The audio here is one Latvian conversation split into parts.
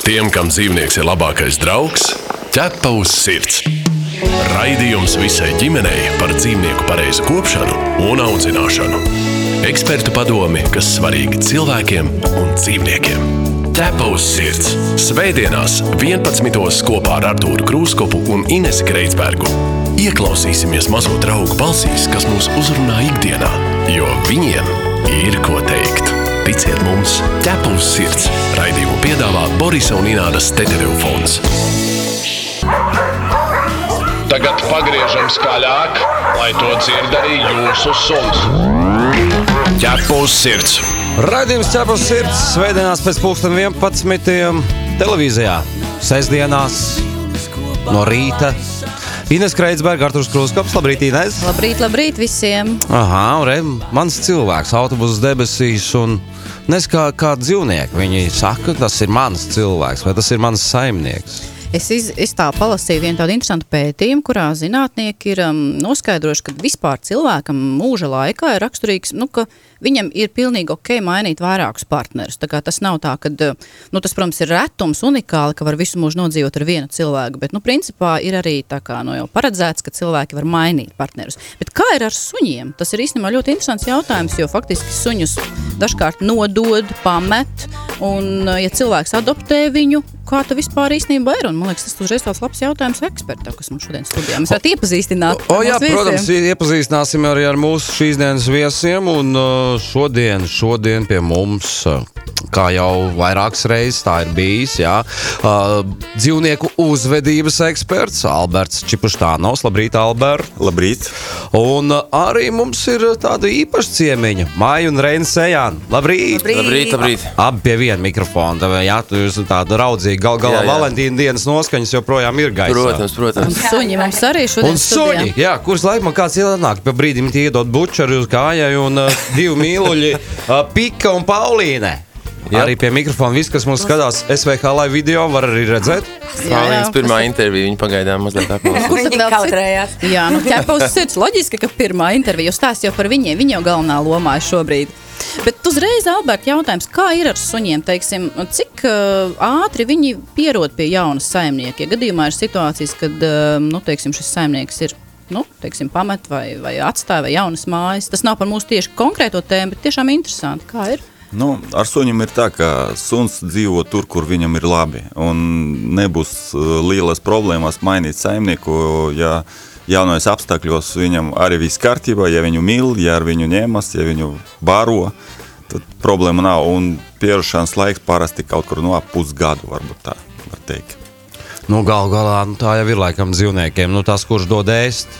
Tiem, kam dzīvnieks ir labākais draugs, ķepa uz sirds. Raidījums visai ģimenei par dzīvnieku pareizu kopšanu un audzināšanu. Ekspertu padomi, kas svarīgi cilvēkiem un dzīvniekiem. Ķepa uz sirds. Svētdienās, 11. kopā ar Artūru Krūskopu un Inesu Kreitsbergu. Ieklausīsimies mazo draugu balsīs, kas mūs uzrunā ikdienā, jo viņiem ir ko teikt. Ticiet mums, ķepa uz sirds. Raidījumu piedāvā Borisa un Ināras Teterev fonds. Tagad pagriežam skaļāk, lai to dzird arī jūsu suns. Ķepa uz sirds! Radījums ķepus sirds svētdienās pēc pulksten 11. televīzijā. Sestdienās no rīta. Ines Kreitsberga, Arturs Kruskops, labrīt, Ines. Labrīt, labrīt visiem! Aha, un re, mans cilvēks, autobusu debesīs un nes kā, kā dzīvnieki. Viņi saka, tas ir mans cilvēks vai tas ir mans saimnieks. Es, iz, es tā palasīju vienu tādu interesantu pētījumu, kurā zinātnieki ir um, noskaidrojuši, ka vispār cilvēkam mūža laikā ir raksturīgs, nu, ka viņam ir pilnīgi ok mainīt vairākus partnerus. Tas nav tā, ka, nu, tas, protams, ir retums, unikāli, ka var visu mūžu nodzīvot ar vienu cilvēku, bet, nu, principā ir arī kā, nu, paredzēts, ka cilvēki var mainīt partnerus. Bet kā ir ar suņiem? Tas ir īstenībā ļoti interesants jautājums, jo faktiski suņus dažkārt nodod, pamet, un, ja cilvēks adoptē viņu, kā tas vispār īstenībā ir? Un, man liekas, tas uzreiz tāds labs jautājums ekspertam, kas mums šodien studijā. Mēs varētu iepazīstināt. O, jā, mūsu viesiem. protams, iepazīstināsim arī ar mūsu šīs dienas viesiem. Un uh, šodien, šodien pie mums, uh, kā jau vairākas reizes tā ir bijis, jā, uh, dzīvnieku uzvedības eksperts Alberts Čipuštānovs. Labrīt, Albert! Labrīt! Un arī mums ir tāda īpaša ciemiņa, Maija un Reina Sejāna. Labrīt! Labrīt, labrīt. Abi pie viena mikrofona. Jā, tu esi tāda raudzīga. Gal galā Jā, jā. Valentīna dienas noskaņas joprojām ir gaisā. Protams, Un protams. suņi mums arī šodien Un suņi, studijā. jā, kurš laikam kāds ienāk, pa brīdim tie iedod bučeri uz kājai un uh, divi mīluļi, uh, Pika un Paulīne. Jā. Arī pie mikrofona viss, kas mums skatās SVH live video, var arī redzēt. Frālīnas pirmā intervija, viņa pagaidām mazliet kautrējās. Jā, nu ķepa uz sirds. Loģiski, ka pirmā intervija stāsta jau par viņiem. Viņi jau galvenā lomā šobrīd. Bet uzreiz, Alberta, jautājums, kā ir ar suņiem? Teiksim, cik uh, ātri viņi pierod pie jaunas saimnieka? Ja gadījumā ir situācijas, kad uh, nu, teiksim, šis saimnieks ir nu, teiksim, pamet vai, vai atstāja vai jaunas mājas. Tas nav par mūsu tieši konkrēto tēmu, bet tiešām interesanti, kā ir. Nu, ar sunim ir tā, ka suns dzīvo tur, kur viņam ir labi. Un nebūs uh, lielas problēmas mainīt saimnieku, ja jaunais apstākļos viņam arī viss kārtībā, ja viņu mīl, ja ar viņu ņemas, ja viņu baro, tad problēma nav. Un pierošanas laiks parasti kaut kur no ap pusgadu, varbūt tā var teikt. Nu, gal galā nu, tā jau ir laikam dzīvniekiem. Nu, tas, kurš dod ēst,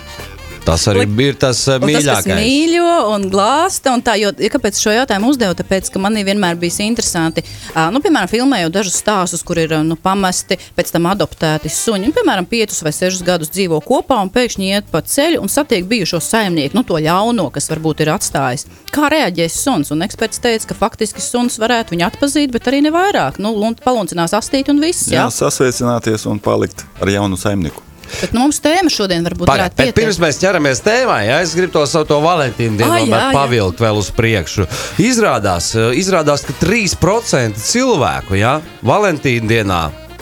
tas arī ir tas uh, Un tas, mīļākais. mīļo un glāsta, un tā, jo, ja kāpēc šo jautājumu uzdevu, tāpēc, ka man vienmēr bijis interesanti, uh, nu, piemēram, filmējot dažus stāstus, kur ir nu, pamesti, pēc tam adoptēti suņi, un, piemēram, piecus vai sešus gadus dzīvo kopā un pēkšņi iet pa ceļu un satiek bijušo saimnieku, nu, to ļauno, kas varbūt ir atstājis. Kā reaģēs suns? Un eksperts teica, ka faktiski suns varētu viņu atpazīt, bet arī ne vairāk. Nu, lun- paluncinās astīt un viss. Jā, Jā, sasveicināties un palikt ar jaunu saimnieku. Bet nu, mums tēma šodien varbūt Pagaid, varētu pieteikt. pirms mēs ķeramies tēmai, ja, es gribu to savu to Valentīnu dienu Ah, jā, tomēr jā. pavilkt vēl uz priekšu. Izrādās, eh, izrādās ka 3% cilvēku ja, Valentīna dienā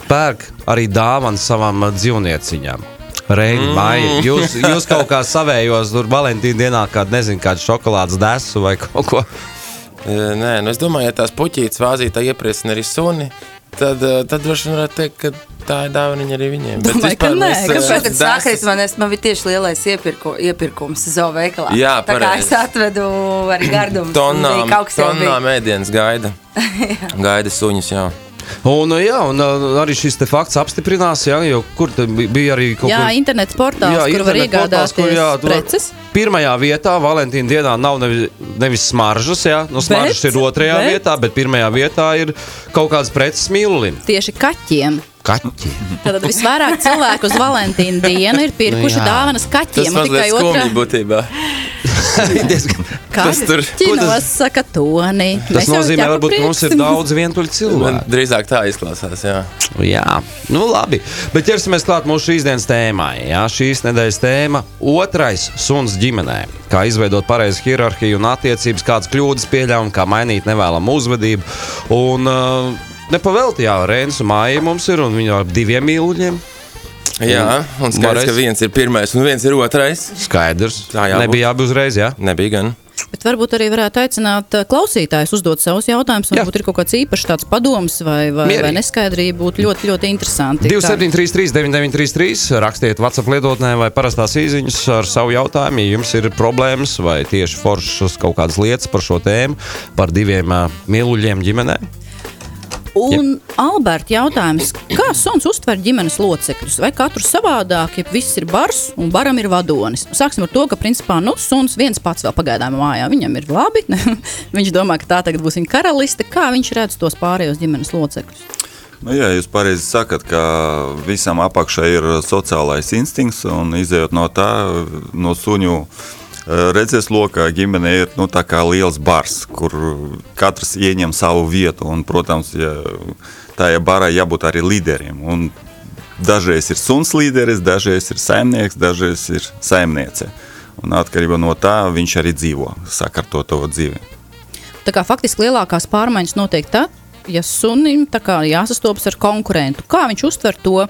pērk arī dāvanu savam eh, dzīvnieciņam. Reini, mm. Maija, jūs, jūs kaut kā savējos tur Valentīna dienā, kādu, nezinu, kādu šokolādes desu vai kaut ko. Nē, nu es domāju, ja tās puķītes vāzītā iepriecina arī suni, tad, e, tad droši vien varētu teikt, ka tā ir dāvaniņa arī viņiem. Bet Domāju, vispār nē, mēs, Kāpēc tas desas- sākās? Man, es, man bija tieši lielais iepirku, iepirkums zooveikalā. Jā, tā kā pareizi. es atvedu arī gardumu. Tonām, kaut kas jau bija. tonām ēdienas gaida. gaida suņus, jā. Un, jā, un uh, arī šis fakts apstiprinās, jā, jo kur bija arī kaut Jā, kur... internets portāls, Jā, kur var iegādāties kur, jā, preces. Pirmajā vietā Valentīna dienā nav nevis, nevis smaržas, jā, no smaržas Bet- ir otrajā bet- vietā, bet pirmajā vietā ir kaut kādas preces mīlulim. Tieši kaķiem. Kaķi. Tad visvairāk cilvēku uz Valentīna dienu ir pirkuši Nu jā. dāvanas Tas kaķiem. un mazliet tikai otrā skumji būtībā. Tas tur- nosaka toni. Tas nozīmē, varbūt ka mums ir daudz vientuļu Man cilvēku. drīzāk tā izklausās, jā. Jā, nu labi. Bet ķersimies klāt mūsu šīs dienas tēmai. Jā, šīs nedēļas tēma - otrais suns ģimenē. Kā izveidot pareizu hierarhiju un attiecības, kādas kļūdas pieļaut un kā mainīt nevēlamu uzvedību. Un, uh, nepavēlti, jā, Rēns un Māja mums ir, un viņa ar diviem mīluļiem. Jā, un skaidrs, Varēs. ka viens ir pirmais un viens ir otrais. Skaidrs. Tā jābūt. Nebija jābūt uzreiz, jā. Nebija gan. Bet varbūt arī varētu aicināt ā, klausītājus uzdot savus jautājumus. Varbūt ir kaut kāds īpašs tāds padoms vai, vai, Mierīgi. vai neskaidrība. Būtu ļoti, ļoti interesanti. Kā- 2733, 993, rakstiet WhatsApp lietotnē vai parastās īsiņas ar savu jautājumu. Ja jums ir problēmas vai tieši foršas kaut kādas lietas par šo tēmu, par diviem uh, mīluļiem ģimenē. Un Alberta jautājums, kā suns uztver ģimenes locekļus? Vai katrs savādāk, ja viss ir bars un baram ir vadonis? Sāksim ar to, ka principā nu, suns viens pats vēl pagaidām mājā. Viņam ir labi. viņš domā, ka tā tagad būs viņa karaliste. Kā viņš redz tos pārējos ģimenes locekļus? Nu, jā, jūs pareizi sakat, ka visam apakšā ir sociālais instinkts, un izējot no tā, no suņu eh, redzes lokā, ģimene ir nu, liels bars, kur katrs ieņem savu vietu. Un, protams, ja, tajā barā jābūt arī līderiem. Un dažreiz ir suns līderis, dažreiz ir saimnieks, dažreiz ir saimniece. Un atkarībā no tā viņš arī dzīvo, sakārto to dzīvi. Tā kā faktiski lielākās pārmaiņas notiek tad, ja sunim jāsastopas ar konkurentu. Kā viņš uztver to,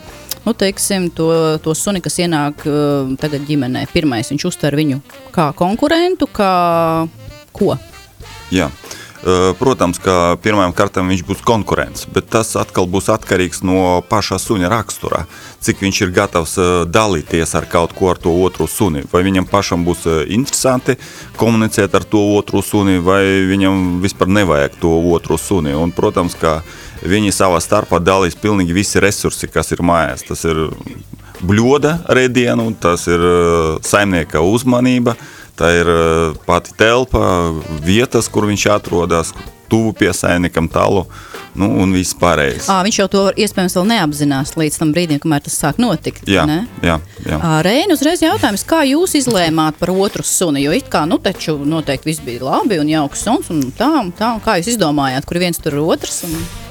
nu, teiksim, to, to suni, kas ienāk uh, tagad ģimenē? Pirmais, viņš uztver viņu kā konkurentu, kā ko? Jā. Uh, Protams, ka pirmām kārtām viņš būs konkurents, bet tas atkal būs atkarīgs no paša suņa rakstura. Cik viņš ir gatavs uh, dalīties ar kaut ko ar to otru suni. Vai viņam pašam būs uh, interesanti komunicēt ar to otru suni, vai viņam vispār nevajag to otru suni. Un, protams, ka viņi savā starpā dalīs pilnīgi visi resursi, kas ir mājās. Tas ir bļoda rēdienu, tas ir uh, saimnieka uzmanība, tā ir uh, pati telpa, vietas, kur viņš atrodas, tuvu pie saimniekam tālu, nu un viss pārējais. À, viņš jau to iespējams vēl neapzinās līdz tam brīdim, kamēr tas sāk notikt. Jā, ne? jā, jā. Reina, uzreiz jautājums, kā jūs izlēmāt par otru suni? Jo it kā, nu, taču noteikti viss bija labi un jauks suns un tā, un tā, un kā jūs izdomājāt, kur viens tur otrs? Un...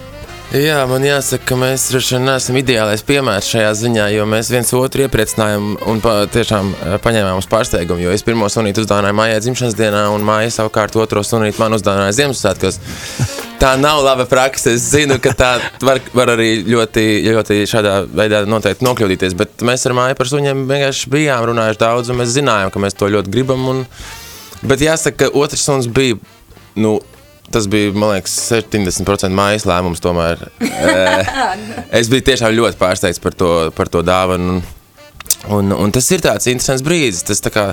Jā, man jāsaka, ka mēs droši vien neesam ideālais piemērs šajā ziņā, jo mēs viens otru iepriecinājām un pa, tiešām eh, paņēmām uz pārsteigumu. Jo es pirmo sunītu uzdāvināju mājai dzimšanas dienā, un māja savukārt otro sunītu man uzdāvināja Ziemassvētkos. Tā nav laba praksa. Es zinu, ka tā var, var arī ļoti, ļoti šādā veidā noteikti nokļūdīties, bet mēs ar māju par suņiem vienkārši bijām runājuši daudz, un mēs zinājām, ka mēs to ļoti gribam. Un... Bet jāsaka, ka otrs suns bija. Nu, Tas bija, man liekas, 70% mājas lēmums. Tomēr Eh, es biju tiešām ļoti pārsteigts par to, par to dāvanu. Un, un, un tas ir tāds interesants brīdis. Tas tā kā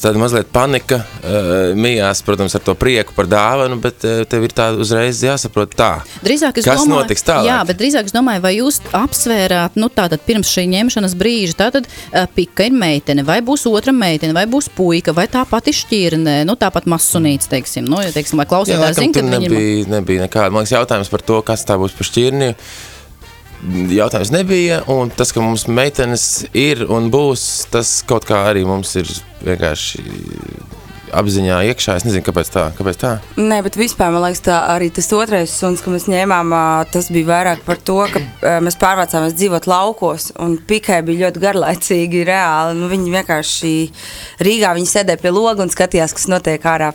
tāda mazliet panika, uh, mījās, protams, ar to prieku par dāvanu, bet uh, tev ir tā uzreiz jāsaprot tā. Drīzāk es Kas domāju, notiks tālāk? Jā, bet drīzāk es domāju, vai jūs apsvērāt, nu tātad pirms šī ņemšanas brīža, tātad uh, pika ir meitene, vai būs otra meitene, vai būs puika, vai tā pati šķirne, nu tāpat masunīts, teiksim, nu, ja, teiksim, Jā, klausītājs zina, ka viņi ir. nebija, nebija nekāda. Man liekas, jautājums par to, kas tā būs par šķirni. Jautājums nebija, un tas, ka mums meitenes ir un būs, tas kaut kā arī mums ir vienkārši apziņā iekšā. Es nezinu, kāpēc tā. Kāpēc tā? Nē, bet vispār man liekas, tā arī tas otrais suns, ko mēs ņēmām, tas bija vairāk par to, ka mēs pārvācāmies dzīvot laukos. Un Pikai bija ļoti garlaicīgi, reāli. Nu, viņi vienkārši Rīgā viņi sēdēja pie loga un skatījās, kas notiek ārā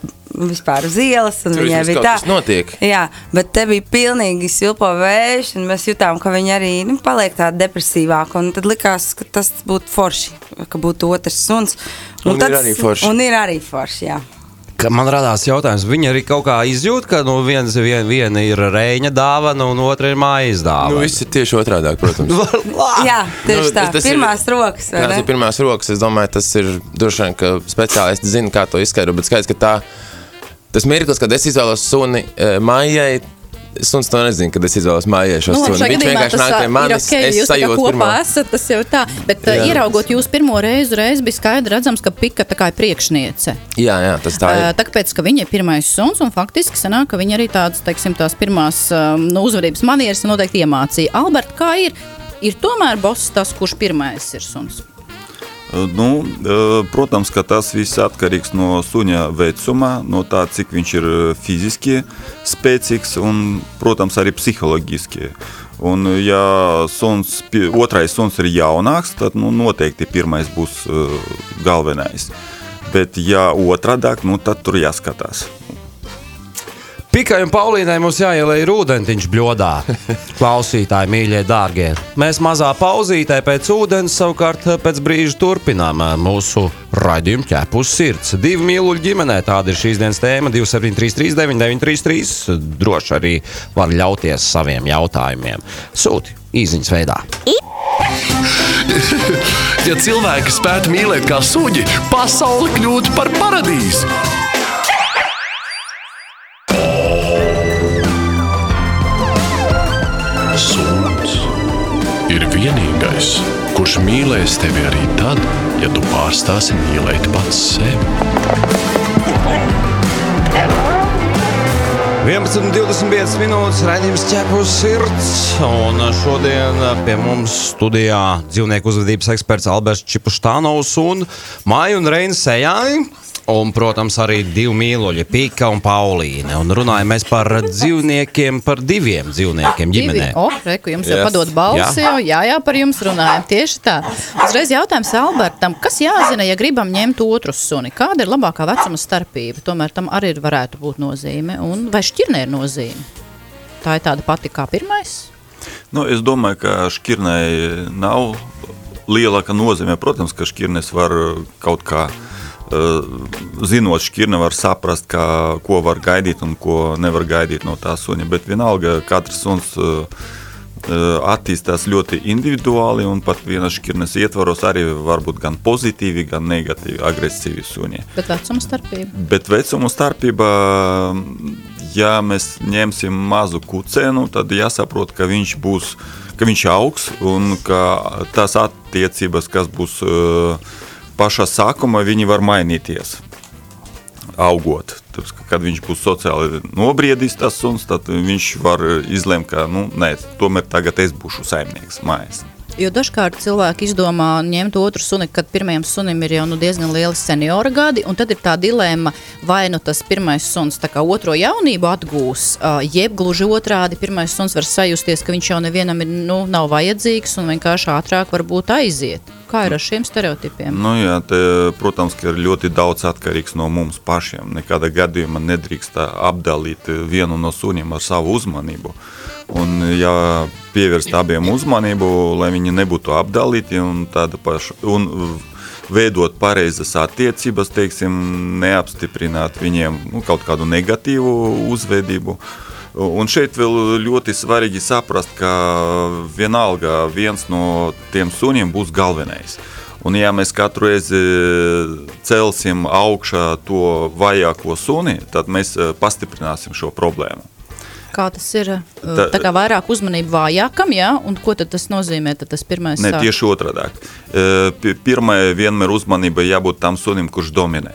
vispār uz ielas. un Viņai bija tā, kas notiek. Jā, bet te bija pilnīgi silpo vējš, un mēs jutām, ka viņi arī nu, paliek tādi depresīvāki. Un tad likās, ka tas būtu forši, ka būtu otrs suns. Un ir arī forši. Un ir arī forši, jā. Ka man radās jautājums, viņi arī kaut kā izjūt, ka nu, viens, vien, viena ir rēņa dāvana un otra ir mājas Nu, dāvana. viss ir tieši otrādi, protams. Jā, tieši Nu, tā. tas ir- Pirmās rokas. vai Tās ne? ir pirmās rokas. Es domāju, tas ir droši vien, ka speciālisti zina, kā to izskaidrot. Bet skaidrs, ka tā, tas mirklis, kad es izvēlos suni eh, mājai, suns to nezina, kad es izvēlos mājai šo Nu, šajā Viņš vienkārši nāk pie manis, ok, es sajūtu kopā pirmo. esat, tas jau tā. Bet jā. Ieraugot jūs pirmo reizi, uzreiz bija skaidri redzams, ka pika tā kā ir priekšniece. Jā, jā, tas tā ir. Tāpēc, ka viņa ir pirmais suns, un faktiski sanāk, ka viņa arī tādas, teiksim, tās pirmās nu, uzvedības manieres noteikti iemācīja. Albert, kā ir? Ir tomēr boss tas, kurš pirmais ir suns. Nu, eh, protams, ka tas viss atkarīgs no suņa vecuma, no tā, cik viņš ir eh, fiziski spēcīgs un, protams, arī psiholoģiski. Un, ja suns, otrais suns ir jaunāks, tad nu, noteikti pirmais būs uh, galvenais. Bet, ja otradāk, nu, tad tur jāskatās. Pikai un Paulīnai mums jāielēj ūdentiņš bļodā. Klausītāji, mīļie, dārgie. Mēs mazā pauzītē pēc ūdens, savukārt pēc brīža turpinām mūsu raidījumu ķēpu uz sirds. Divu mīluļu ģimenē tāda ir šīs dienas tēma 273, 933. Droši arī var ļauties saviem jautājumiem. Sūti īsiņas veidā. Ja cilvēki spētu mīlēt kā suģi, pasaule kļūtu par paradīzi. Ir vienīgais, kurš mīlēs tevi arī tad, ja tu pārstāsi mīlēt pats sevi. 11,25 minūtes raidījums ķepus sirds. Un šodien pie mums studijā dzīvnieku uzvedības eksperts Alberts Čipuštānovs un Māja un Reina Sejāni. Un, protams, arī divi mīluļi, Pika un Paulīne. Un runājam mēs par dzīvniekiem, par diviem dzīvniekiem ģimenē. O, reku, jums jau Yes. padod balsi, jau, jā, jā, par jums runājam. Tieši tā. Uzreiz jautājums Albertam, kas jāzina, ja gribam ņemt otru suni? Kāda ir labākā vecuma starpība? Tomēr tam arī varētu būt nozīme. Un vai šķirnē ir nozīme? Tā ir tāda pati kā pirmais. Nu, es domāju, ka šķirnei nav lielāka nozīme. Protams, ka šķirnes var kaut kā, uh, zinot šķirni, var saprast, kā, ko var gaidīt un ko nevar gaidīt no tā suņa. Bet vienalga, katrs suns uh, uh, attīstās ļoti individuāli, un pat vienas šķirnes ietvaros arī var būt gan pozitīvi, gan negatīvi, agresīvi suņi. Bet vecuma starpība. Bet vecuma starpība, ja mēs ņemsim mazu kucēnu, tad jāsaprot, ka viņš būs, ka viņš augs un ka tās attiecības, kas būs uh, pašā sākumā, viņi var mainīties. Augot. Tāpēc, ka, kad viņš būs sociāli nobriedis, tas suns, tad viņš var izlemt, ka, nu, nē, tomēr tagad es būšu saimnieks mājās. Jo dažkārt cilvēki izdomā ņemt otru suni, kad pirmajam sunim ir jau nu, diezgan lieli seniora gadi, un tad ir tā dilemma, vai nu tas pirmais suns tā kā otro jaunību atgūs, jeb gluži otrādi, pirmais suns var sajusties, ka viņš jau nevienam ir, nu, nav vajadzīgs un vienkārši ātrāk varbūt aiziet. Kā ir ar šiem stereotipiem? Nu, jā, te, protams, ka ir ļoti daudz atkarīgs no mums pašiem. Nekādā gadījumā nedrīkst apdalīt vienu no suņiem ar savu uzmanību. Un, ja pievērst abiem uzmanību, lai viņi nebūtu apdalīti un, tāda paša, un veidot pareizas attiecības, teiksim, neapstiprināt viņiem nu, kaut kādu negatīvu uzvedību. Un šeit vēl ļoti svarīgi saprast, ka vienalga viens no tiem suņiem būs galvenais. Un ja mēs katru reizi celsim augšā to vajāko suni, tad mēs eh, pastiprināsim šo problēmu. Kā tas ir? Tā- Tā kā vairāk uzmanību vājākam, jā, un ko tas nozīmē? Tad tas pirmais sāk- tieši otrādi. Pirmā vienmēr uzmanība jābūt tam sunim, kurš dominē.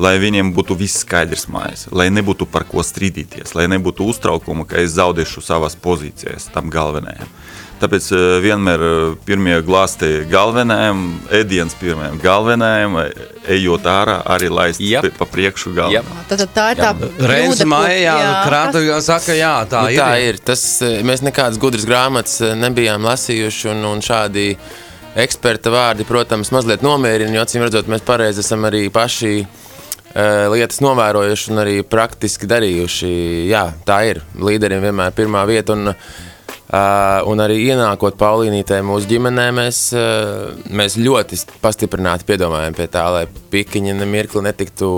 Lai viņiem būtu viss skaidrs mājās, lai nebūtu par ko strīdīties, lai nebūtu uztraukuma, ka es zaudēšu savas pozīcijas tam galvenajam. Tāpēc eh, vienmēr eh, pirmie glāzti galvenajam, ēdienas pirmajam galvenajam, e- ejot ārā, arī laist Jep. pa priekšu galvenajam. Tad, tad tā ir tā Reins kļūda, ko- Maijā jā, krāta saka, jā, tā Nu, ir. tā ir. Tas, mēs nekādas gudras grāmatas nebijām lasījuši, un, un šādi eksperta vārdi, protams, mazliet nomierina, jo acīm redzot, mēs pareizi esam arī paši eh, lietas novērojuši un arī praktiski darījuši. Jā, tā ir. Līderiem vienmēr ir pirmā vieta. Un, Uh, un arī ienākot Paulīnītē mūsu ģimenē, mēs, uh, mēs ļoti pastiprināti piedomājam pie tā, lai pikiņa nemirkli netiktu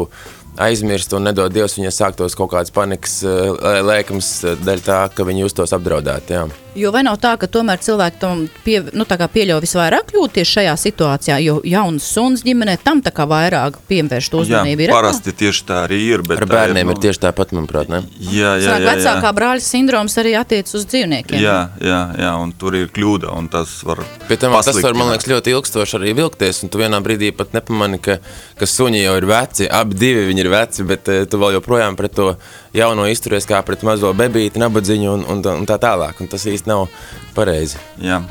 aizmirst un nedod Dievs viņai sāktos kaut kāds panikas uh, lēkums uh, dēļ tā, ka viņi justos apdraudēti. Jā. Jo vai nav tā, ka tomēr cilvēki tam pie, nu, tā pieļauj visvairāk kļūties šajā situācijā, jo jauns suns ģimenē tam tā kā vairāk pievērš to Jā, uzmanību? Ir parasti tieši tā arī ir. bet Ar tā bērniem nu, ir tieši tāpat, manuprāt. Ne? Jā, jā, jā, jā. vecākā brāļa sindroms arī attiec uz dzīvniekiem. Jā, jā, jā, un tur ir kļūda, un tas var Pie tam tas var, man liekas, ļoti ilgstoši arī vilkties, un tu vienā brīdī pat nepamani, ka, ka suņi jau ir veci, abi divi viņi ir veci, bet eh, tu vēl joprojām pret to jauno izturies kā pret mazo bebīti, nabadziņu un, un, un tā tālāk, un tas īsti nav pareizi. Jā.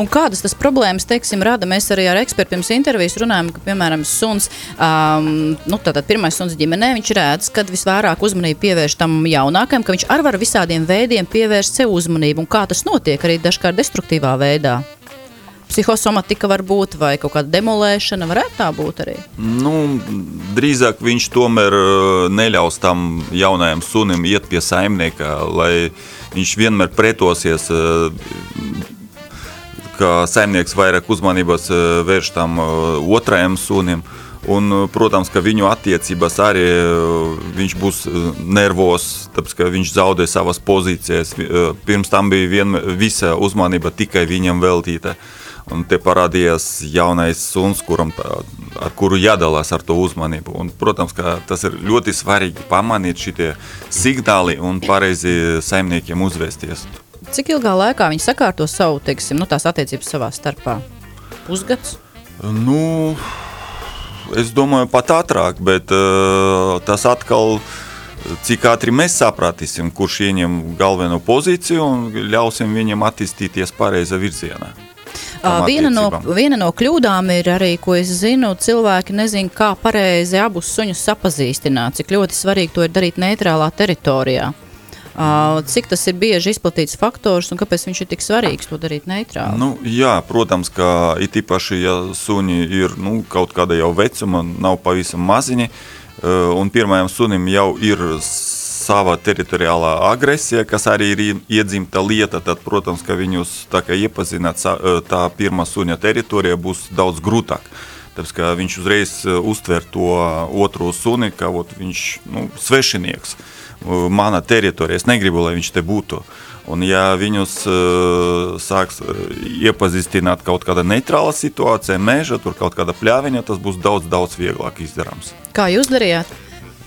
Un kādas tas problēmas, teiksim, rada? Mēs arī ar ekspertu pirms intervijas runājam, ka, piemēram, suns, um, nu, tātad pirmais suns ģimenē, viņš redz, kad visvairāk uzmanību pievērš tam jaunākajam, ka viņš ar var visādiem veidiem pievērst sev uzmanību. Un kā tas notiek arī dažkārt destruktīvā veidā? Psihosomatika var būt, vai kaut kāda demolēšana, varētu tā būt arī. Nu, drīzāk viņš tomēr uh, neļaus tam jaunajam sunim iet pie saimnieka, lai viņš vienmēr pretosies, uh, ka saimnieks vairāk uzmanības uh, vērš tam uh, otrajam sunim. Un, uh, protams, ka viņu attiecības arī uh, viņš būs uh, nervos, tāpēc ka viņš zaudē savas pozīcijas. Uh, Pirms tam bija vien, visa uzmanība tikai viņam veltīta. Un te parādījās jaunais suns, kuram tā, ar kuru jādalās ar to uzmanību. Un, protams, ka tas ir ļoti svarīgi pamanīt šitie signāli un pareizi saimniekiem uzvēsties. Cik ilgā laikā viņi sakārto savu, teiksim, nu, tās attiecības savā starpā? Pusgads? Nu, es domāju, pat ātrāk, bet uh, tas atkal, cik ātri mēs sapratīsim, kurš ieņem galveno pozīciju un ļausim viņam attīstīties pareizā virzienā. Viena no, viena no kļūdām ir arī, ko es zinu, cilvēki nezina, kā pareizi abus suņus sapazīstināt, cik ļoti svarīgi to ir darīt neitrālā teritorijā. Cik tas ir bieži izplatīts faktors un kāpēc viņš ir tik svarīgs to darīt neitrāli? Nu, jā, protams, ka it īpaši, ja suņi ir nu, kaut kāda jau vecuma, nav pavisam maziņi, un pirmajam sunim jau ir sava teritoriālā agresija, kas arī ir ie- iedzimta lieta, tad, protams, ka viņus eh, tā pirmā suņa teritorija būs daudz grūtāk. Tāpēc, viņš uzreiz uztver to otro suni, ka ot, viņš nu, svešinieks, mana teritorija, es negribu, lai viņš te būtu. Un ja viņus uh, sāks iepazīstināt kaut kāda neitrāla situācija, meža, tur kaut kāda pļāviņa, tas būs daudz, daudz vieglāk izdarāms. Kā jūs darījāt?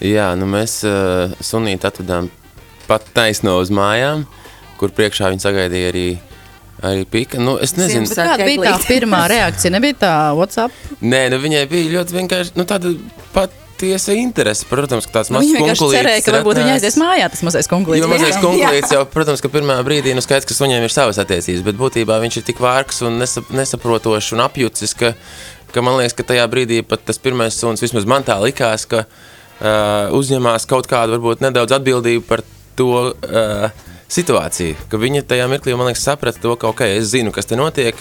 Jā, nu mēs uh, sunīti atvedām pat taisno uz mājām, kur priekšā viņi sagaidīja arī, arī pika. Nu, es nezinu, Sims. Kāda bija tā pirmā reakcija? Nebija tā WhatsApp? Nē, nu viņai bija ļoti vienkārši nu, tāda patiesa interese. Protams, ka tāds Nu, mazs vienkārši kunkulītis cerēja, ka ir varbūt viņi atnācis. aizies mājā, tas mazais kunglītis. Jo mazais kunglītis jau, protams, ka pirmā brīdī, nu skaidrs, ka suņiem ir savas attiecības, bet būtībā viņš ir tik vārgs un nesap, nesaprotošs un apjucis, ka, ka man liekas, ka tajā brīdī pat tas pirmais suns, vismaz man tā likās, ka uh, uzņemās kaut kādu varbūt nedaudz atbildību par to uh, situāciju, ka viņa tajā mirklī, man liekas, saprata to, ka, ok, es zinu, kas te notiek,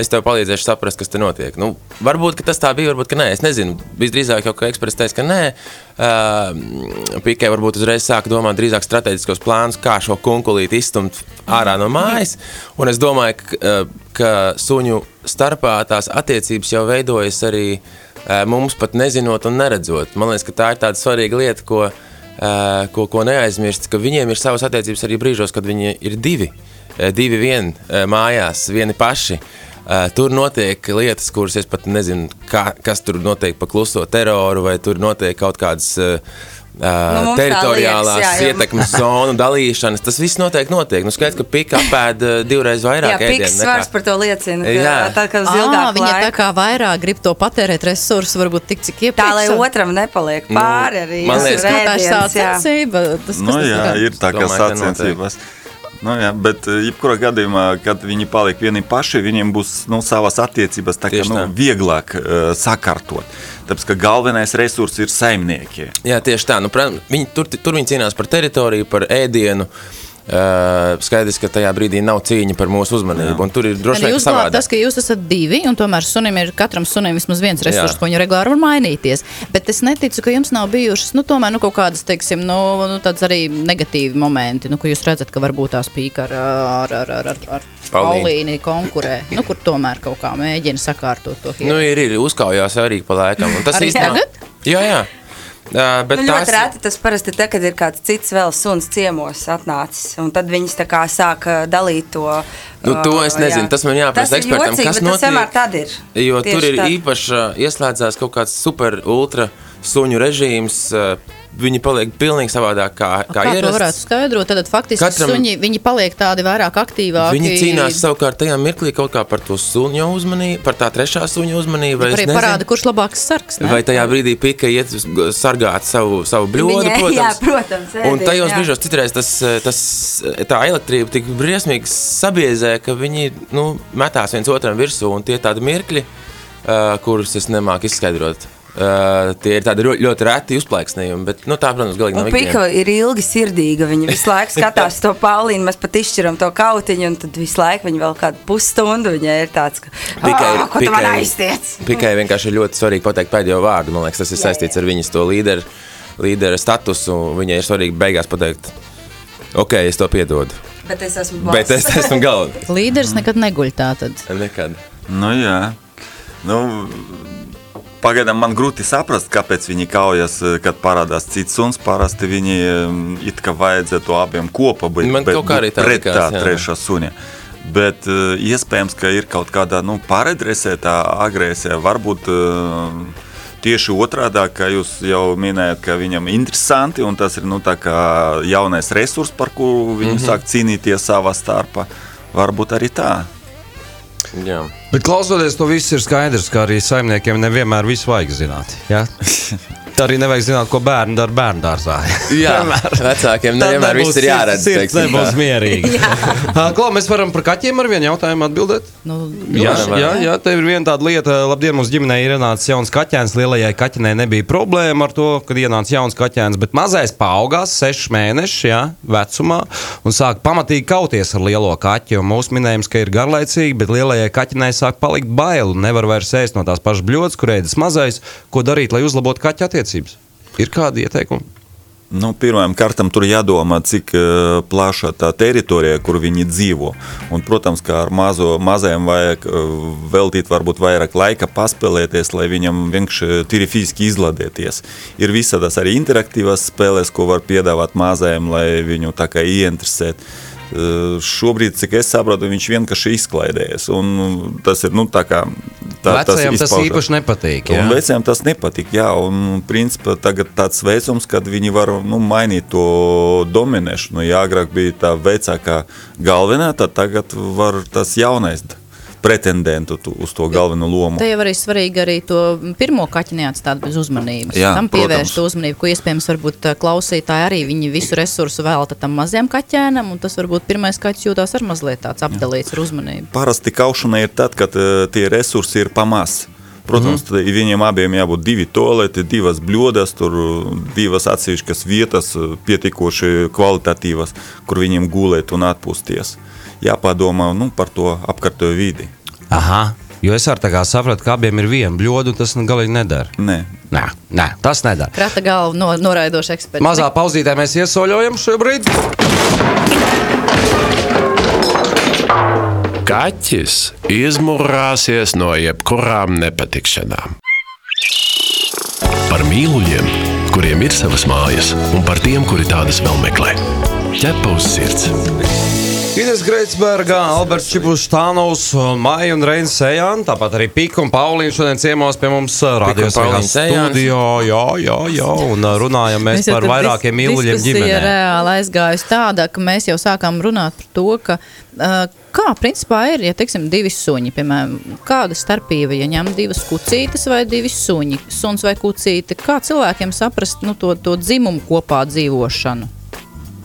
es tev palīdzēšu saprast, kas te notiek. Nu, varbūt, tas tā bija, varbūt, nē, es nezinu. Visdrīzāk jau, ka ekspress teica, ka nē, uh, Pikai varbūt uzreiz sāka domāt drīzāk strateģiskos plānus, kā šo kunkulīti izstumt ārā no mājas, un es domāju, ka, uh, ka suņu starpā tās attiecības jau veidojas arī uh, mums pat nezinot un neredzot. Man liekas, ka tā ir tāda svarīga lieta, ko, uh, ko, ko neaizmirst, ka viņiem ir savas attiecības arī brīžos, kad viņi ir divi, uh, divi vien mājās, vieni paši. Tur notiek lietas, kuras es pat nezinu, kā, kas tur notiek pa kluso teroru, vai tur notiek kaut kādas uh, Nu, tā teritoriālās liekas, jā, ietekmes zonu dalīšanas. Tas viss noteikti notiek. Nu, skaidrs, ka pika apēda divreiz Jā, vairāk piks ēdienu svars par to liecina. Ka, Jā. tā kā uz ilgāku viņa tā laiku. kā vairāk grib to patērēt resursus, varbūt tik cik iepriekš. Tā, lai otram nepaliek pāri arī. man uz liekas, Nu, tā ir jā. sācensība. Tas, Nu, jā, ir tā kā ka sacensības. Nu, jā, bet, eh, jebkurā gadījumā, kad viņi paliek vieni paši, viņiem būs nu, savas attiecības tā Tieši nu, tā. vieglāk uh, sakārtot. Tāpēc, ka galvenais resurs ir saimnieki. Jā, tieši tā. Nu, pra- viņi, tur, tur viņi cīnās par teritoriju, par ēdienu. Uh, skaidrs, ka tajā brīdī nav cīņa par mūsu uzmanību. Tur ir droši vien savādāk. tas, ka jūs esat divi, un tomēr sunim ir katram sunim vismaz viens resurs, ko viņu regulāri var mainīties. Bet es neticu, ka jums nav bijušas, nu, tomēr, nu, kaut kādas, teiksim, nu, nu arī negatīvi momenti, nu, kur jūs redzat, ka varbūt tās pīka ar, ar, ar, ar, ar, ar Paulīnu. Konkurē, nu, kur tomēr kaut kā mēģina sakārtot to Nu, ir, ir uzkaujās arī pa laikam. un Tas Arī īstenībā- tagad? Jā, jā. Uh, bet Nu, tās, ļoti reti tas parasti ir, kad ir kāds cits vēl suns ciemos atnācis. Un tad viņas tā kā sāk dalīt to. Nu, to es nezinu, tas man jāprasa ekspertam, jocīgi, kas bet tas notiek. vienmēr tad ir. Jo Tieši tur ir tad. īpaši ieslēdzās kaut kāds super ultra suņu režīms. Viņi paliek pilnīgi savādāk kā, kā, Kā to varētu ierasts. skaidrot? Tad faktiski Katram- suņi, viņi paliek tādi vairāk aktīvāki. Viņi cīnās savukārt tajā mirklī kaut kā par to suņu uzmanību, par tā trešā suņa uzmanību. vai Arī parāda, kurš labāks sargs. ne? Vai tajā brīdī pika iet uz- sargāt savu, savu bļodu, Viņai, protams. jā, protams, Un ēdienu, tajos brīžos citreiz tas, tas, tā elektrība tik briesmīgi sabiezē, ka viņi nu, metās viens otram virsū. Un tie tādi mirkļi, uh, kurus es nemāku izskaidrot. Uh, tie ir tādi ļoti reti uzplaiksnījumi, bet nu, tā, protams, galīgi nav Pika ikdiena. ir ilgi sirdīga. Viņa visu laiku skatās to Paulīnu. Mēs pat izšķiram to kautiņu, un tad visu laiku viņa vēl kādu pusstundu. Viņai ir tāds, ka, Pikai "Ā, ir- ko tu man Pikai- aiztiec? Pikai vienkārši ir ļoti svarīgi pateikt pēdējo vārdu. Man liekas, tas ir saistīts ar viņas to līderu, līderu statusu. Viņai ir svarīgi beigās pateikt, ok, es to piedodu. Bet es esmu Bet es esmu galvenais. Līderis nekad neguļ tā tad. Nekad. Nu, jā. Nu, pagaidām man grūti saprast, kāpēc viņi kaujas, eh, kad parādās cits suns. Parasti viņi em, it kā vajadzētu abiem kopā būt Man kaut kā arī tā pret tā trešā suņa. Bet uh, iespējams, ka ir kaut kāda nu, paredresēta agresija. Varbūt uh, tieši otrādi, kā jūs jau minējāt, ka viņam ir interesanti un tas ir nu, jaunais resurs, par kuru viņi mm -hmm. sāk cīnīties savā starpā. Varbūt arī tā. Jā. Bet klausoties to viss, ir skaidrs, ka arī saimniekiem nevienmēr visu vajag zināt. Ja? Tā arī nevajag zināt, ko bērni dara bērnu dārzā. Jā, vecākiem nevienmēr viss ir jāredz. Teiksim nebūs mierīgi. Klau, mēs varam par kaķiem ar vienu jautājumu atbildēt? Nu, Jā, varam. jā, jā, tev ir viena tāda lieta. Labdien, mums ģimenē ir ienācis jauns kaķēns. Lielajai kaķenei nebija problēma ar to, kad ienāca jauns kaķēns, bet mazais paaugās, sešus mēnešus jā, vecumā, un sāk pamatīgi kauties ar lielo kaķi. Mūsu minējums, ka ir garlaicīgi, bet lielajai kaķenei sāk palikt bail un nevar vairs ēst no tās pašas bļodas, kur ēdas mazais. Ko darīt, lai uzlabotu kaķa attiecības? Ir kādi ieteikumi? Nu, Pirmām kārtām tur jādomā, cik uh, plaša tā teritorija, kur viņi dzīvo. Un, protams, ka ar mazo, mazajiem vajag uh, veltīt varbūt vairāk laika paspēlēties, lai viņam vienkārši tīri fiziski izlādēties. Ir visādas arī interaktīvas spēles, ko var piedāvāt mazajiem, lai viņu tā kā ieinteresēt. Uh, Šobrīd, cik es saprotu, viņš vienkārši izklaidējas. Un Tas ir nu, tā kā. Tā, Vecajam tas izpaužas. īpaši nepatīk. jā. Un veciem tas nepatīk. Jā, un principā tagad tāds veicums, kad viņi var nu, mainīt to dominēšanu. Ja agrāk bija tā vecākā galvenā, tad tagad var tas jaunais pretendentu tu- uz to galveno lomu. Te jau arī svarīgi arī to pirmo kaķi neatstāt bez uzmanības. Jā, tam pievērst uzmanību, ko iespējams varbūt ā, klausītāji arī viņi visu resursu velta tam mazajam kaķēnam, un tas varbūt pirmais kaķis jūtās ar mazliet tāds apdalīts ar uzmanību. Parasti kaušana ir tad, kad uh, tie resursi ir pamaz. Protams, mm. viņiem abiem jābūt divi toleti, divas bļodas, tur uh, divas atsevišķas vietas, uh, pietiekoši kvalitatīvas, kur viņiem gulēt un atpūsties. Jāpadomā nu, par to apkārtējo vidi. Aha, jo es arī sapratu, ka abiem ir viena bļoda, un tas nu galīgi nedara. Nē, Nē, nē, tas nedara. Krata galva no, noraidoša eksperta. Mazā pauzītē mēs iesaļojam šobrīd. Kaķis izmurāsies no jebkurām nepatikšanām. Par mīluļiem, kuriem ir savas mājas, un par tiem, kuri tādas vēl meklē. Ķepa uz sirds! Ines Greitsberga, Alberts Čipustānovs, Maija un Reinas Sejāna, tāpat arī Pika un Paulīna šodien ciemos pie mums radios Paulīna Sejāns. studijā. Jā, jā, jā, un ā, runājam mēs jau par vairākiem mīluļiem ģimenē. reāli aizgājusi tāda, ka mēs jau sākām runāt par to, ka uh, kā principā ir, ja teiksim, divi suņi, piemēram, kāda starpība, ja ņem divas kucītes vai divi suņi, suns vai kucīte, kā cilvēkiem saprast nu, to, to dzimumu kopā dzīvošanu?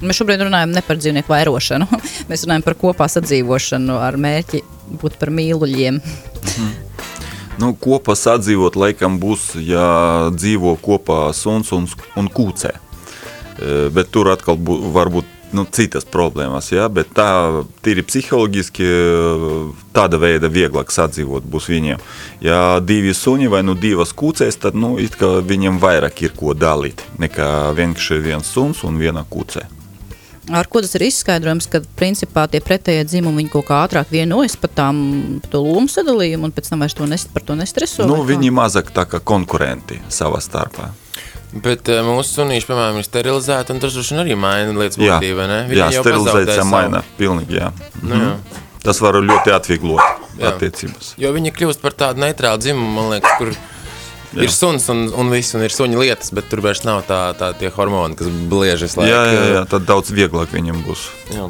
Mēs šobrīd runājam ne par dzīvnieku vairošanu, mēs runājam par kopā sadzīvošanu ar mērķi būt par mīluļiem. nu, kopā sadzīvot laikam būs, ja dzīvo kopā suns un, un kūcē. E, Bet tur atkal bū, var būt nu, citas problēmas. Ja? Bet tā tīri psiholoģiski e, tāda veida vieglāk sadzīvot būs viņiem. Ja divi suņi vai nu divas kūcēs, tad nu, viņiem vairāk ir ko dalīt nekā vienkārši viens suns un viena kūcē. Ar ko tas ir izskaidrojams, ka principā tie pretējie dzimumi viņi kaut kā ātrāk vienojas par tām to lomu sadalījumu un pēc tam vairs to nes, par to nestreso? Nu, viņi mazāk tā kā konkurenti savā starpā. Bet uh, mūsu sunīši, piemēram, ir sterilizēti, un tas droši vien arī maina lietas Jā, būtību, ne? Viņi jā jau sterilizācija maina. Pilnīgi, jā. Nu, jā. Tas var ļoti atvieglot Jā. attiecības. Jo viņi kļūst par tādu neitrālu dzimumu, man liekas, kur jā. ir suns un, un viss, un ir suņa lietas, bet tur vairs nav tā, tā tie hormoni, kas bliežas laiku. Jā, jā, jā, tad daudz vieglāk viņam būs. jā.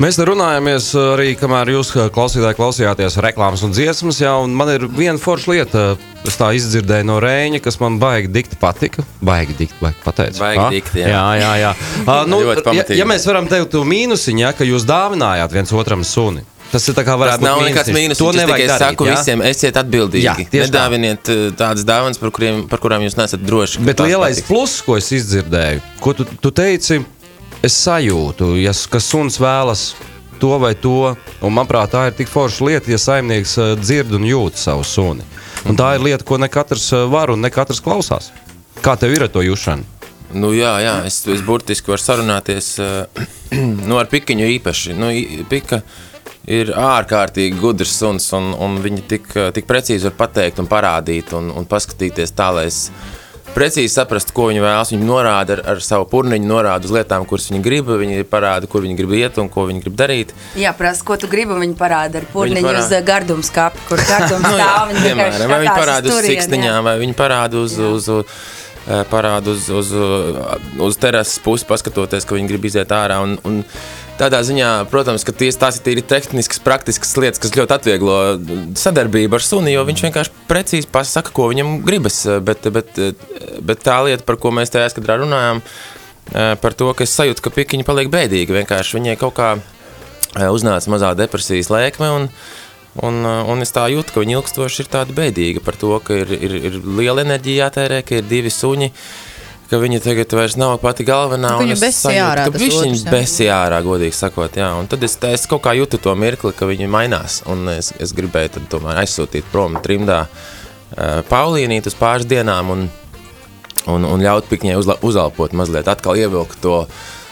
Mēs runājamies arī, kamēr jūs ā, klausītāji klausījāties reklāmas un dziesmas, jā, un man ir viena forša lieta, es tā izdzirdēju no Rēņa, kas man baigi dikti patika. Baigi dikti, baigi pateicu. Baigi Ha? dikti, jā. jā. Jā, jā, Ā, nu, ja, ja mēs varam teikt to mīnusiņu, ja, ka jūs dāvinājāt viens otram suni, Tas ir tā kā varētu nav būt nekāds mīnus. To nevajag darīt. saku jā? visiem, esiet atbildīgi. Jā, tieši tā. Nedāviniet uh, tādas dāvanas, par, kuriem, par kurām jūs nesat droši. Bet lielais patiks. pluss, ko es izdzirdēju, ko tu, tu teici, es sajūtu, ja, suns vēlas to vai to. Un, manuprāt, tā ir tik forša lieta, ja saimnieks eh, dzird un jūt savu suni. Un tā ir lieta, ko ne katrs eh, var un ne katrs klausās. Kā tev ir ar to jūšanu? Nu, jā, jā, es, es burtiski varu sarunāties uh, nu, ar pikiņu īpaši. Nu, pika ir ārkārtīgi gudrs suns, un, un viņi tik, tik precīzi var pateikt un parādīt un, un paskatīties tā, lai es precīzi saprastu, ko viņi vēlas. Viņi norāda ar, ar savu purniņu, norāda uz lietām, kuras viņi grib, viņi parāda, kur viņi grib iet un ko viņi grib darīt. Jā, prasa, ko tu gribi, viņi parāda ar purniņu parāda. uz eh, gardums kapi, kur gardums Nu, jā, stāv. viņi piemēram, vai viņi parāda uz turieni, jā. siksniņām, vai viņi parāda uz, uz, uz, eh, parāda uz, uz, uz terases pusi, paskatoties, ka viņi grib iziet ārā. Un, un tādā ziņā, protams, ka ties, tās ir tīri tehniskas, praktiskas lietas, kas ļoti atvieglo sadarbību ar suni, jo viņš vienkārši precīzi pasaka, ko viņam gribas. Bet, bet, bet tā lieta, par ko mēs tajā skatā runājām, eh, par to, ka es sajūtu, ka pikiņi paliek bēdīgi. Vienkārši viņai kaut kā eh, uznāca mazā depresijas lēkme. Un, Un, uh, un es tā jūtu, ka viņi ilgstoši ir tādi bēdīgi par to, ka ir, ir, ir liela enerģija jātērē, ka ir divi suņi, ka viņi tagad vairs nav pati galvenā. Ka un viņu es besī sajūtu, ārā ka viņš otrs, viņu jā. besī ārā, godīgi sakot. Jā. Un tad es, es kaut kā jūtu to mirkli, ka viņi mainās. Un es, es gribēju tad tomēr aizsūtīt prom trimdā uh, Paulīnīt uz pāris dienām un, un, un ļaut pikņai uzla, uzalpot mazliet, atkal ievilkt to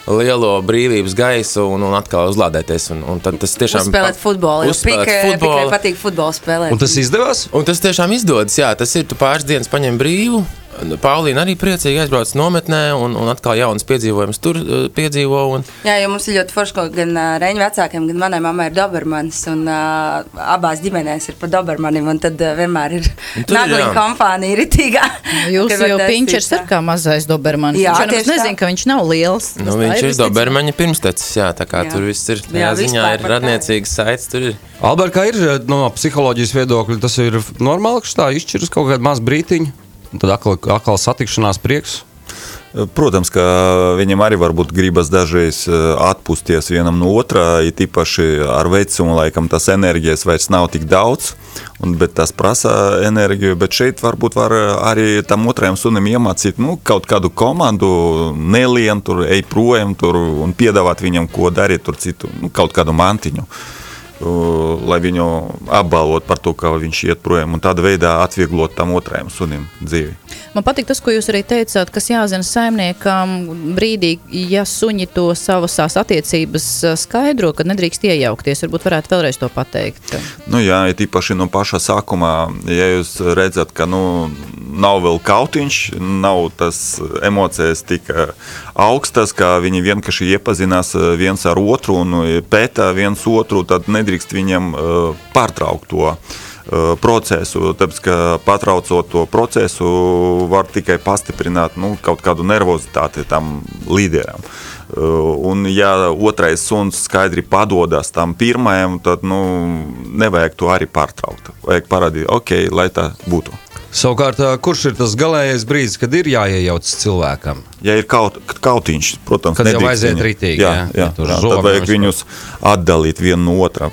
lielo brīvības gaisu un, un atkal uzlādēties. Un, un tad tas tiešām Uzspēlēt futbolu. Uzspēlēt Pika- futbolu. Pikai patīk futbolu spēlēt. Un tas izdevās? Un tas tiešām izdodas, jā, tas ir. Tu pāris dienas paņem brīvu. Paulīna arī priecīgi aizbrauc nometnē, un, un atkal jaunas piedzīvojumus tur uh, piedzīvo. Un, Jā, jo mums ir ļoti forši, ka gan uh, Reņģa vecākiem, gan manai mammai ir Dobermanis. Un uh, abās ģimenēs ir pa Dobermanim. Un tad uh, vienmēr ir tur, nagliņa kompānija ritīgā. Jūs ka var jau piņķers ir kā mazais dobermanis. Jā, Viņš jau tieši tā. ka viņš nav liels. nu, Tas tā viņš ir visticamāk. Dobermaņa pirmstecis, jā, tā kā Jā. tur viss ir. Jā, Jā, ziņā ir radniecīgas saites, tur ir. Alberts, kā ir eh, no psiholoģijas viedokļa, tas ir normāli, ka tā izšķiras kaut kāda maza brītiņa, un tad atkal, atkal satikšanās prieks. Protams, ka viņam arī varbūt gribas dažreiz eh, atpūsties vienam no otrā, it īpaši ar vecumu, laikam tas enerģijas vairs nav tik daudz, un, bet tas prasa enerģiju, bet šeit varbūt var arī tam otrajam sunim iemācīt nu, kaut kādu komandu, nelien tur, ej projām tur un piedāvāt viņam, ko darīt tur citu, nu, kaut kādu mantiņu. Uh, Lai viņu apbalvot par to, ka viņš iet projām, un tādā veidā atvieglot tam otrajam sunim dzīvi. Man patīk tas, ko jūs arī teicāt, kas jāzina saimniekam brīdī, ja suņi to savas tās attiecības uh, skaidro, kad nedrīkst iejaukties. Varbūt varētu vēlreiz to pateikt. Nu, jā, ir īpaši no paša sākuma, ja jūs redzat, ka nu, nav vēl kautiņš, nav tas emocijas tik eh, augstas, ka viņi vienkārši iepazinās eh, viens ar otru un eh, pētā viens otru, tad nedrīkst viņam eh, pārtraukt to eh, procesu, tāpēc, ka patraucot to procesu var tikai pastiprināt nu, kaut kādu nervozitāti tam līderam. Uh, Un, ja otrais suns skaidri padodas tam pirmajam, tad nu, nevajag to arī pārtraukt. Vajag parādīt, ok, lai tā būtu. Savukārt, eh, kurš ir tas galīgais brīdis, kad ir jāiejaucas cilvēkam? Ja ir kaut, kautiņš, protams, Kad jau aiziet ritīgi, jā, jā? jā, jā, tad vajag viņus atdalīt vienu no otra,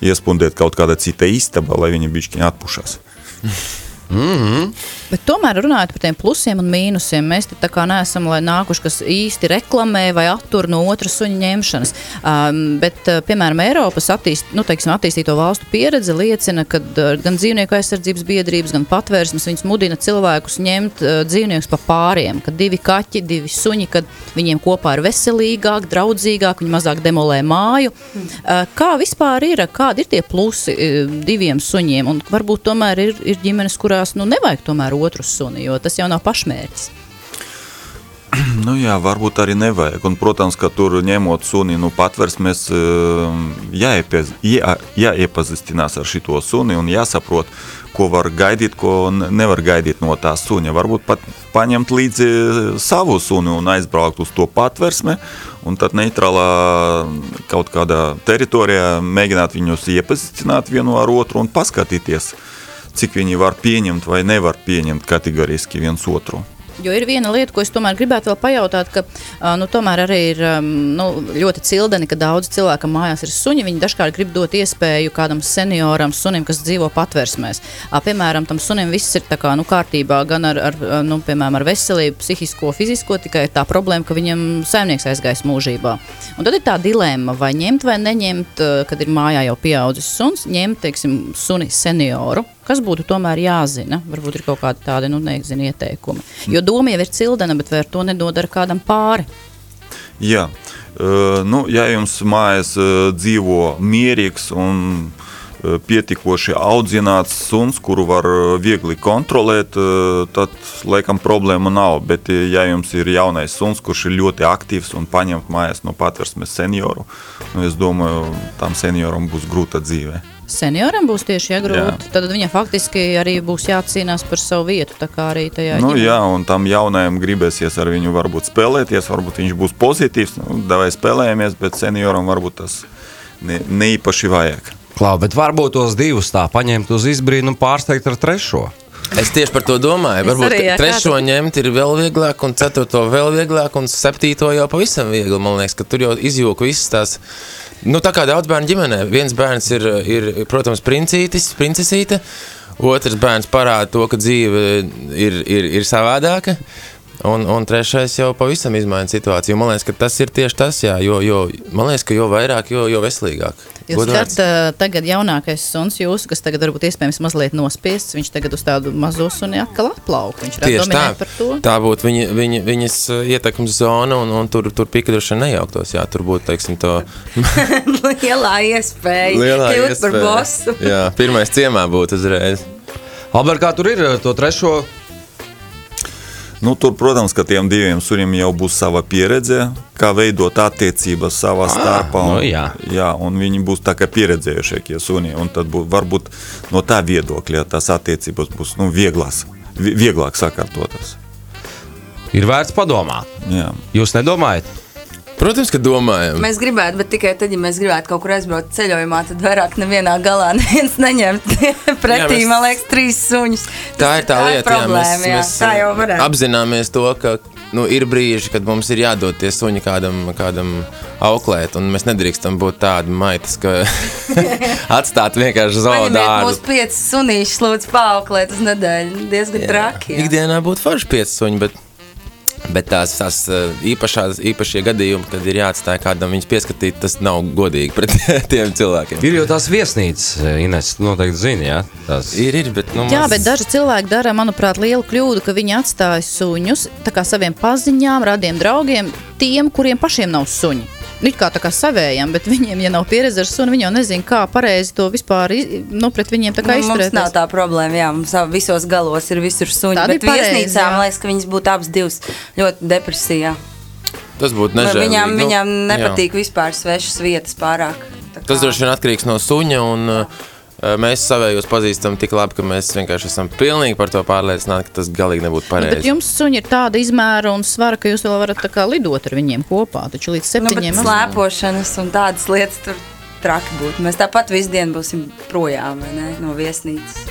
iespundēt kaut kāda cita istaba, lai viņi bišķiņi atpušās. Bet tomēr runājot par tiem plusiem un mīnusiem, mēs tā kā neesam nākuši, kas īsti reklamē vai attur no otras suņa ņemšanas. Um, bet, uh, piemēram, Eiropas attīst, nu, teiksim, attīstīto valstu pieredze liecina, ka uh, gan dzīvnieku aizsardzības biedrības, gan patvērsmes viņas mudina cilvēkus ņemt uh, dzīvniekus pa pāriem, kad divi kaķi, divi suņi, kad viņiem kopā ir veselīgāk, draudzīgāk, viņi mazāk demolē māju. Uh, kā vispār ir, kādi ir tie plusi uh, diviem suņiem? Un varbūt tomēr ir, ir ģimenes, kurās nu, nevajag tomēr otru suni, jo tas jau nav pašmērķis. Nu jā, varbūt arī nevajag. Un, protams, ka tur ņemot suni no patversmes, eh, jāiepaz, jā, jāiepazīstinās ar šo suni un jāsaprot, ko var gaidīt, ko ne- nevar gaidīt no tā suņa. Varbūt pat paņemt līdzi savu suni un aizbraukt uz to patversmi, un tad neitrālā kaut kādā teritorijā mēģināt viņus iepazīstināt vienu ar otru un paskatīties, cik viņi var pieņemt vai nevar pieņemt kategoriski viens otru. Jo ir viena lieta, ko es tomēr gribētu vēl pajautāt, ka nu, tomēr arī ir nu, ļoti cildeni, ka daudz cilvēku mājās ir suņi. Viņi dažkārt grib dot iespēju kādam senioram, sunim, kas dzīvo patversmēs. Piemēram, tam sunim viss ir kā, nu, kārtībā, gan ar, ar, nu, piemēram, ar veselību, psihisko, fizisko, tikai tā problēma, ka viņam saimnieks aizgājis mūžībā. Un tad ir tā dilemma, vai ņemt vai neņemt, kad ir mājā jau pieaudzis suns, ņemt, teiksim, suni senioru. Kas būtu tomēr jāzina? Varbūt ir kaut kādi tādi, nu, nezinu, ieteikumi. Jo doma jau ir cildena, bet vai ar to nedodara kādam pāri? Jā, uh, nu, ja jums mājās uh, dzīvo mierīgs un pietiekoši audzināts suns, kuru var viegli kontrolēt, tad laikam problēma nav. Bet, ja jums ir jaunais suns, kurš ir ļoti aktīvs un paņemt mājās no patversmes senioru, nu, es domāju, tam senioram būs grūta dzīve. Senioram būs tieši Jā. jāgrūt, tad viņam faktiski arī būs jācīnās par savu vietu. Nu, ģimenē. jā, un tam jaunajam gribēsies ar viņu varbūt spēlēties, varbūt viņš būs pozitīvs, nu, davai spēlējamies, bet senioram varbūt tas ne, ne īpaši vajag. Klau, bet varbūt tos divus tā paņemt uz izbrīnu un pārsteigt ar trešo. Es tieši par to domāju. Es Varbūt arī, jā, trešo kādu- ņemt ir vēl vieglāk, un ceturto vēl vieglāk, un septīto jau pavisam viegli. Man liekas, ka tur jau izjūka visas tās. Nu, tā kā daudz bērnu ģimenē. Viens bērns ir, ir protams, princiītis, princesīte. Otrs bērns parāda to, ka dzīve ir, ir, ir savādāka. Un, un trešais jau pavisam izmaina situāciju. Man liekas, ka tas ir tieši tas, jā, jo, jo, man liekas, ka jo vairāk, jo, jo veselīgāk. Jūs skatāt, uh, tagad jaunākais suns jūsu, kas tagad varbūt iespējams mazliet nospiests, viņš tagad uz tādu mazo suni atkal atplauka. Viņš Tieši tā, par to. tā būtu viņa, viņa, viņas ietekmes zona, un, un tur, tur pika droši vien nejauktos. Jā, tur būtu, teiksim, to Lielā iespēja kļūt par bosu. Jā, pirmais ciemā būtu uzreiz. Albert, kā tur ir ar to trešo? Nu, tur, protams, ka tiem diviem sunim jau būs sava pieredze, kā veidot attiecības savā starpā. nu un- jā. jā, un viņi būs tā kā pieredzējušie suni. un Tad bū, varbūt no tā viedokļa tās attiecības būs nu, vieglās, vi- vieglāk sakārtotas. Ir vērts padomāt. Jā. Jūs nedomājat? Protams, ka domājam. Mēs gribētu, bet tikai tad, ja mēs gribētu kaut kur aizbraukt ceļojumā, tad vairāk nevienā galā neviens neņemt pretī, Jā, mēs- man liekas, trīs suņus. Tā ir tā lieta, jā, problēma, jā. tā jau varētu. apzināmies to, ka nu, ir brīži, kad mums ir jādod tie suņi kādam, kādam auklēt, un mēs nedrīkstam būt tādi maitas, ka atstāt vienkārši Paņemiet zoodārdu. mūsu piecas sunīšas, lūdzu, paauklēt uz nedēļu. Diezgan traki. jā. Ikdienā būtu forši pieci suņi, bet, bet tās, tās uh, īpašās, īpašie gadījumi, kad ir jāatstāj kādam viņus pieskatīt, tas nav godīgi pret tiem cilvēkiem. Ir jau tās viesnīcas, Ines, noteikti zini, jā? Tās... Ir, ir, bet, nu, Jā, mums- bet daži cilvēki dara, manuprāt, lielu kļūdu, ka viņi atstāja suņus tā kā saviem paziņām, radiem draugiem, tiem, kuriem pašiem nav suņi. Nu, it kā tā kā savējām, bet viņiem, ja nav pieredze ar sunu, viņi jau nezina, kā pareizi to vispār nu, pret viņiem tā kā Nu, mums izturēties. nav tā problēma. Jā, mums visos galos ir visur suņi. Tāda Bet pareizi, viesnīcā jā. man liekas, ka viņas būtu abas divas ļoti depresijā. Tas būtu nežēlīgi. Viņām, Nu, viņām jā. nepatīk vispār svešas vietas pārāk. Tas droši vien atkarīgs no suņa. Un, uh, Mēs savējos pazīstam tik labi, ka mēs vienkārši esam pilnīgi par to pārliecināti, ka tas galīgi nebūtu Nu, bet pareizi. jums suņi ir tāda izmēra un svara, ka jūs vēl varat tā kā lidot ar viņiem kopā. Taču līdz Nu, septiņiem slēpošanas un tādas lietas tur traki būtu. Mēs tāpat visu dienu būsim projām vai ne, no viesnīcas.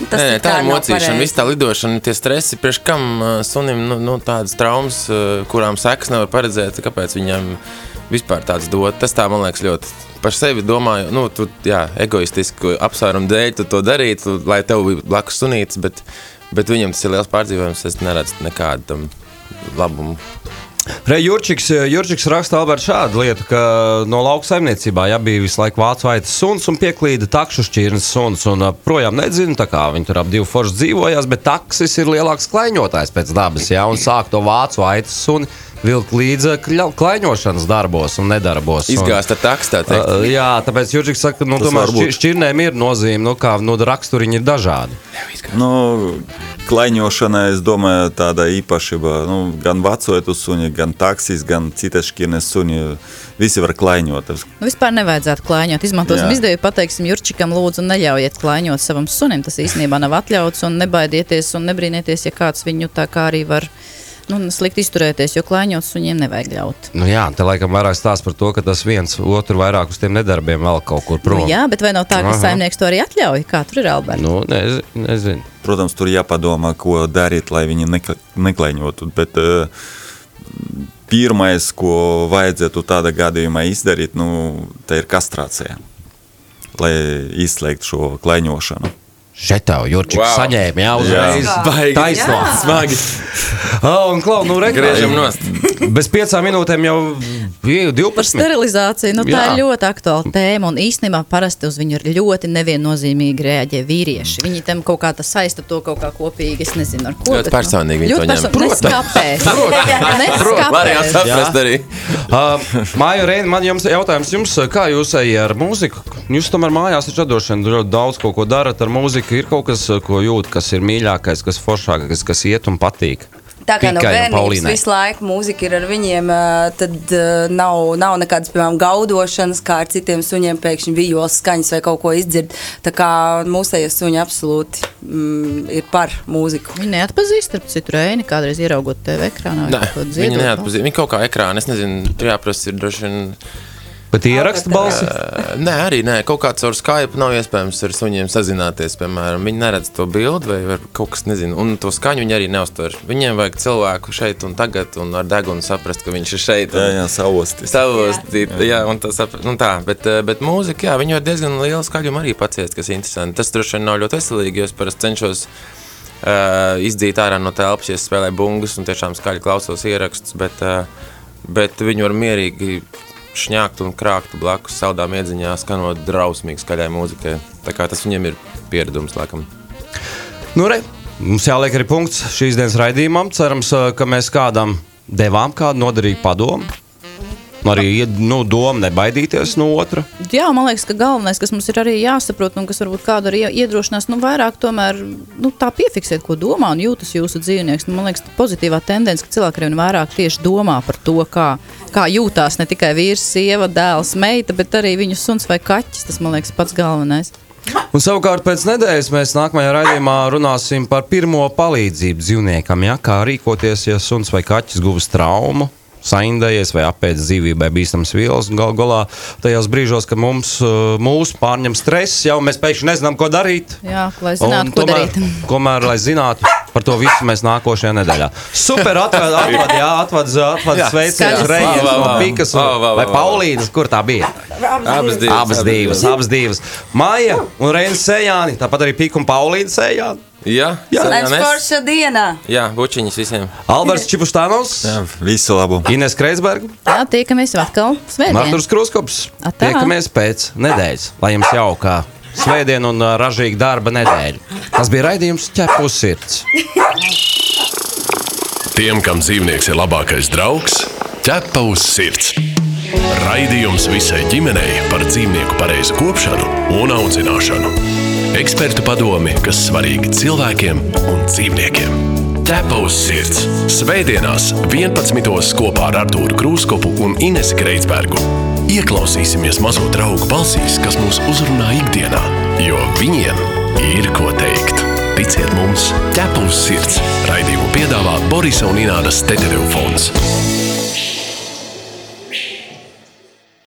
Nu, Nē, nē, tā ir mocīšana, pareizi. viss tā lidošana, tie stresi, priekš kam sunim nu, nu, tādas traumas, kurām sekas nevar paredzēt, kāpēc viņam vispār tāds dot. Tas tā, man liekas, ļoti par sevi domāju, nu, tu, jā, egoistisku apsvērumu dēļ tu to darītu, lai tev būtu blakus sunīts, bet, bet viņam tas ir liels pārdzīvojums, es neredzu nekādu tam labumu. Re, Jurčiks, Jurčiks raksta Alberts šādu lietu, ka no lauka saimniecībā jā, bija visu laiku vācu aitas suns un pieklīda takšu šķirnes suns. Un uh, projām nezinu, tā kā viņi tur ap divu foršu dzīvojās, bet taksis ir lielāks klaiņotājs pēc dabas, jā, un sāk to vācu aitas suni vilkt līdz kļa- klaiņošanas darbos un nedarbos. Un- Izgāzt ar takstā. Uh, jā, tāpēc Jurčiks saka, ka nu, tomēr būt. šķir, šķirnēm ir nozīme, nu, kā nu, raksturiņi ir dažādi. Nu, klaiņošana, es domāju, tāda īpašība. Nu, gan vecojot suņi, gan taksis, gan citas šķirnes suņi. Visi var klaiņot. Nu, vispār nevajadzētu klāņot. Izmantosim izdevību, pateiksim Jurčikam, lūdzu, neļaujiet klāņot savam sunim. Tas īstenībā nav atļauts un nebaidieties un nebrīnieties, ja kāds viņu tā kā arī var nu, slikti izturēties, jo klāņot suņiem nevajag ļaut. Nu, jā, te laikam vairāk stāsta par to, ka tas viens otru vairāk uz tiem nedarbiem vēl kaut kur prom. Nu, jā, bet vai nav tā, ka Aha. saimnieks to arī atļauj? Kā tur ir Alberts? Nu, nezinu. nezinu. protams, tur jāpadomā, ko darīt, lai viņi nekla- neklaiņotu. Bet uh, pirmais, ko vajadzētu tādā gadījumā izdarīt, nu, tā ir kastrācija, lai izslēgtu šo klaiņošanu. Šetau, Jurčik, Wow. saņēma, jā, uzreiz. Taisno. Smagi. Oh, un klau, nu, rekrā, Griežam nost. Bez piecām minūtēm jau bija Par 12. sterilizāciju nu, tā Jā. ir ļoti aktuāla tēma. Un īstenībā parasti uz viņu ir ļoti neviennozīmīgi reaģē vīrieši. Viņi tam kaut kā tā saista to kaut kā kopīgi. Es nezinu, ar ko. Ļoti bet, nu, personīgi viņi to ņem. perso- Nes kāpēc. Nes Varējāt kāpēc. saprast arī. Uh, Māja Reina, man jums jautājums jums, kā jūs ejat ar mūziku? Jūs tomēr mājās ir radošana, ļoti daudz ko, ko darat ar mūziku. Ir kaut kas, ko jūt, kas ir mīļākais, kas foršākais, kas iet un patīk. Tā kā no bērnības visu laiku mūzika ir ar viņiem, ā, tad ā, nav, nav nekādas, piemēram, gaudošanas, kā ar citiem suņiem pēkšņi vijoles skaņas vai kaut ko izdzird. Tā kā mūsējie suņi absolūti mm, ir par mūziku. Viņi neatpazīst, starp citu, Reini, kādreiz ieraugot TV ekrānā. Nē, viņi dziedot. neatpazīst. Viņi kaut kā ekrāna, es nezinu, tur jāprasa ir droši vien. Bet ieraksta balsi. Uh, nē, arī nē, kaut kāds ar Skype nav iespējams ar suņiem sazināties. Piemēram, viņi neredz to bildi vai kaut kas, nezinu, un to skaņu viņi arī neuztver. Viņiem vajag cilvēku šeit un tagad, un ar degunu saprast, ka viņš ir šeit. Jā, un- jā, savostis. Savostīt, jā, un tas ap- nu tā, bet, bet mūzika, jā, viņi var diezgan lielu skaļumu arī paciest, kas ir interesanti. Tas droši vien nav ļoti veselīgi, jo es parasti cenšos uh, izdzīt ārā no telpas, ja spēlēju bungas un tiešām skaļi klausos ierakstus, bet, uh, bet viņi var mierīgi šņākt un krākt blakus saldām iedziņā, skanot drausmīgi skaļai mūzikai. Tā kā tas viņiem ir pieredums, laikam. Nu, re, mums jāliek arī punkts šīs dienas raidījumam. Cerams, ā, ka mēs kādam devām kādu noderīgu padomu. Arī nu, doma nebaidīties no otra. Jā, man liekas, ka galvenais, kas mums ir arī jāsaprot, un kas varbūt kādu arī iedrošinās, nu, vairāk tomēr nu, tā piefiksēt, ko domā un jūtas jūsu dzīvnieks. Nu, man liekas, pozitīvā tendence, ka cilvēki arī vairāk tieši domā par to, kā, kā jūtās ne tikai vīrs, sieva, dēls, meita, bet arī viņu suns vai kaķis. Tas, man liekas, pats galvenais. Un savukārt pēc nedēļas mēs nākamajā raidījumā runāsim par pirmo palīdzību dzīvniekam. Ja? Kā rīkoties, ja suns vai kaķis guvis traumu, saindējies vai apēdis dzīvībai bīstamas vielas. Galu galā tajos brīžos, kad mums uh, mūs pārņem stress, jau mēs pēkšņi nezinām, ko darīt. Jā, lai zinātu, Un ko tomēr, darīt. Tomēr, lai zinātu, par to visu mēs nākošajā nedēļā. Super, atvad, atvad, jā, atvad, atvad Skaļas Reijas no. Pikas vai. Paulīnas, kur tā bija? Abas divas. Abas divas, abas divas. Maija un Reinas Sējāni, tāpat arī Pika un Paulīna Sējāni. Jā, Jā. Lai forša dienā! Jā, bučiņas visiem. Alberts Čipustānovs, Jā, visu labu! Ines Kreisberga, Jā, tiekamies atkal svētdien. Mārtiņš Kruskops. Atā. Tiekamies pēc nedēļas, lai jums jauka svētdiena un ā, ražīga darba nedēļa. Tas bija raidījums ķepus sirds. Tiem, kam dzīvnieks ir labākais draugs, ķepa uz sirds. Raidījums visai ģimenei par dzīvnieku pareizu kopšanu un audzināšanu. Ekspertu padomi, kas svarīgi cilvēkiem un dzīvniekiem. Ķepa uz sirds. Svētdienās 11. kopā ar Artūru Krūskopu un Inesu Kreitsbergu. Ieklausīsimies mazo draugu balsīs, kas mūs uzrunā ikdienā, jo viņiem ir ko teikt. Ticiet mums, ķepa uz sirds. Raidījumu piedāvā Borisa un Ināras Teterevs fonds.